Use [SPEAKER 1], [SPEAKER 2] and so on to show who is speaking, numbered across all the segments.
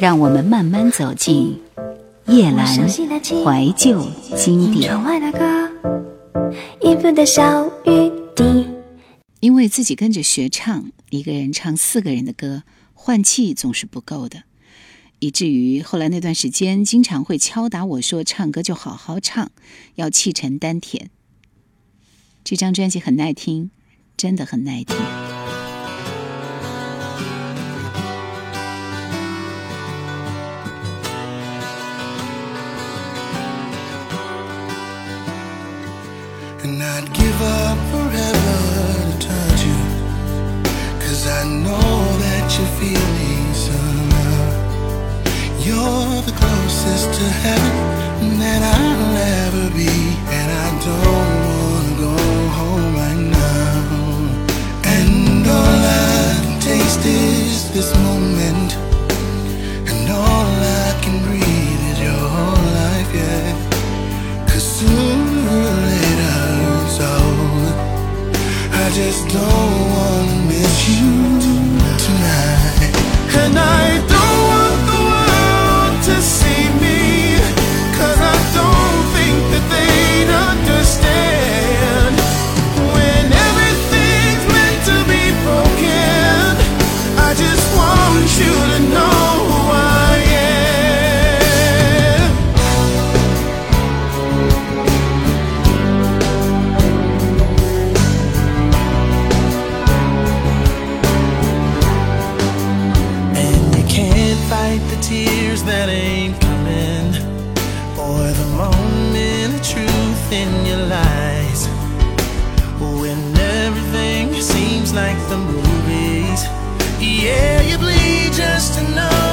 [SPEAKER 1] 让我们慢慢走进叶阑怀旧经典。因为自己跟着学唱，一个人唱四个人的歌，换气总是不够的，以至于后来那段时间，经常会敲打我说：“唱歌就好好唱，要气沉丹田。”这张专辑很耐听，真的很耐听。
[SPEAKER 2] And I'd give up forever to touch you. Cause I know that you feel me somehow. You're the closest to heaven that I'll ever be. And I don't wanna go home right now. And all I taste is this moment. Just don't truth in your lies. When everything seems like the movies Yeah, you bleed just to know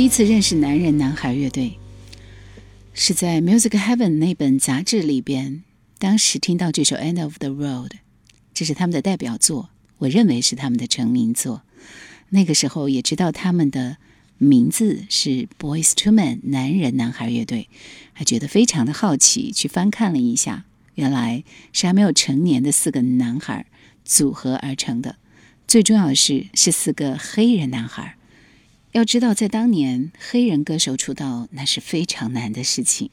[SPEAKER 1] 第一次认识男人男孩乐队，是在《Music Heaven》那本杂志里边。当时听到这首《End of the Road》，这是他们的代表作，我认为是他们的成名作。那个时候也知道他们的名字是 Boys to Men 男人男孩乐队，还觉得非常的好奇，去翻看了一下，原来是还没有成年的四个男孩组合而成的。最重要的是，是四个黑人男孩。要知道，在当年，黑人歌手出道那是非常难的事情。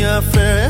[SPEAKER 3] your
[SPEAKER 2] fé.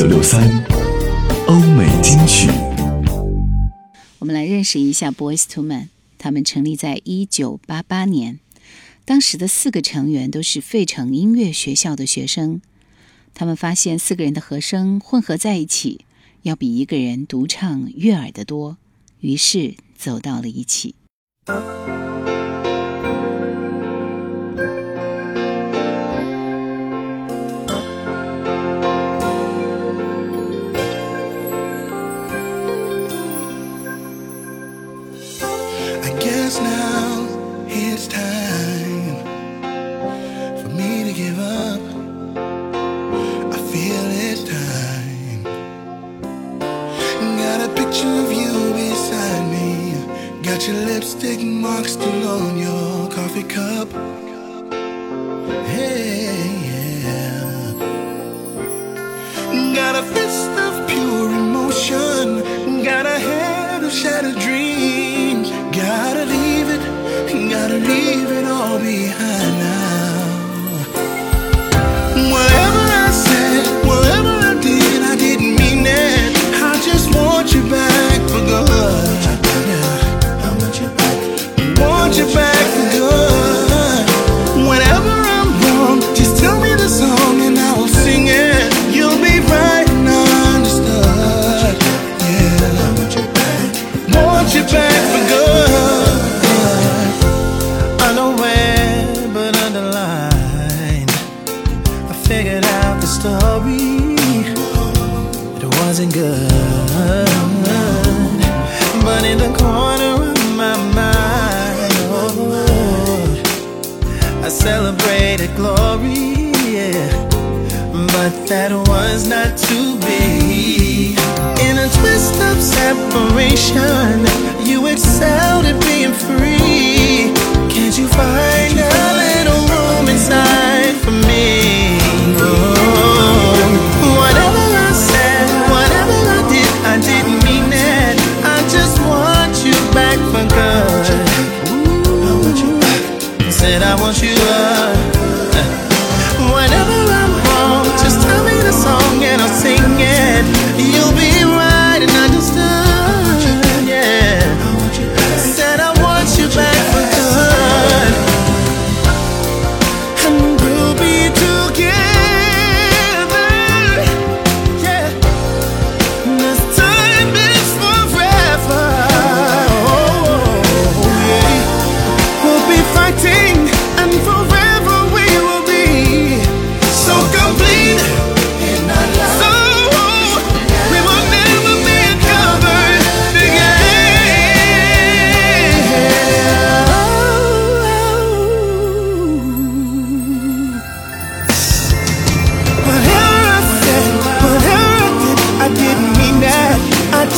[SPEAKER 2] 九六三欧美金曲。
[SPEAKER 1] 我们来认识一下 boys to man 他们成立在一九八八年。当时的四个成员都是费城音乐学校的学生。他们发现四个人的和声混合在一起要比一个人独唱悦耳得多于是走到了一起。
[SPEAKER 2] Got your lipstick mark still on your coffee cup.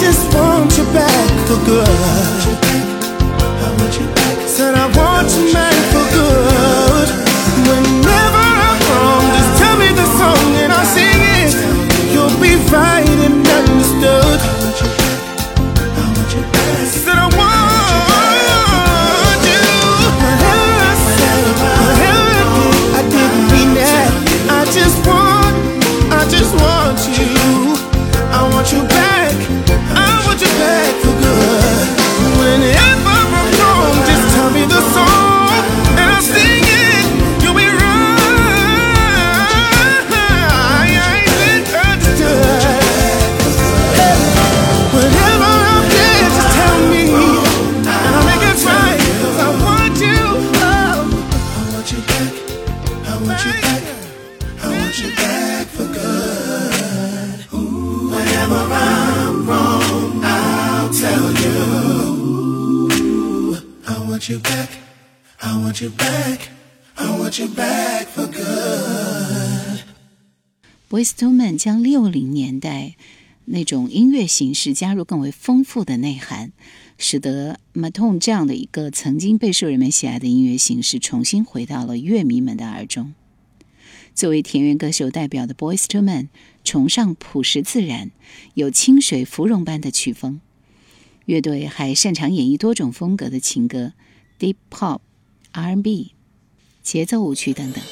[SPEAKER 2] just want you back for good.
[SPEAKER 1] ，Boyz II Men 将六零年代那种音乐形式加入更为丰富的内涵，使得 m a t o n 这样的一个曾经备受人们喜爱的音乐形式重新回到了乐迷们的耳中。作为田园歌手代表的 Boyz II Men 崇尚朴实自然，有清水芙蓉般的曲风。乐队还擅长演绎多种风格的情歌，deep pop、R&B、节奏舞曲等等。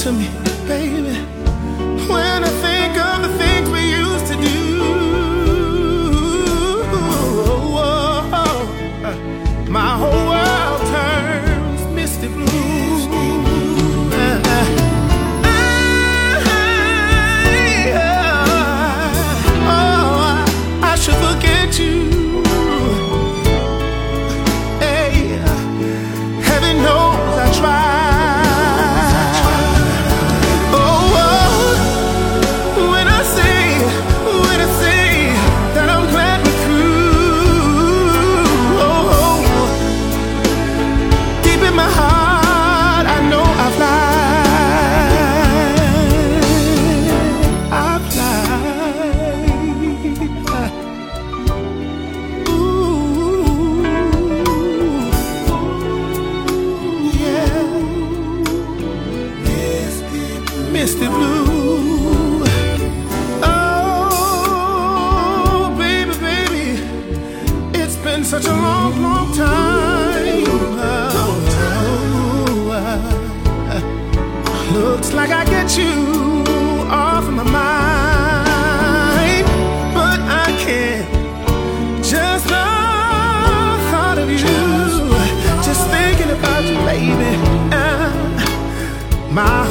[SPEAKER 2] To me, baby. my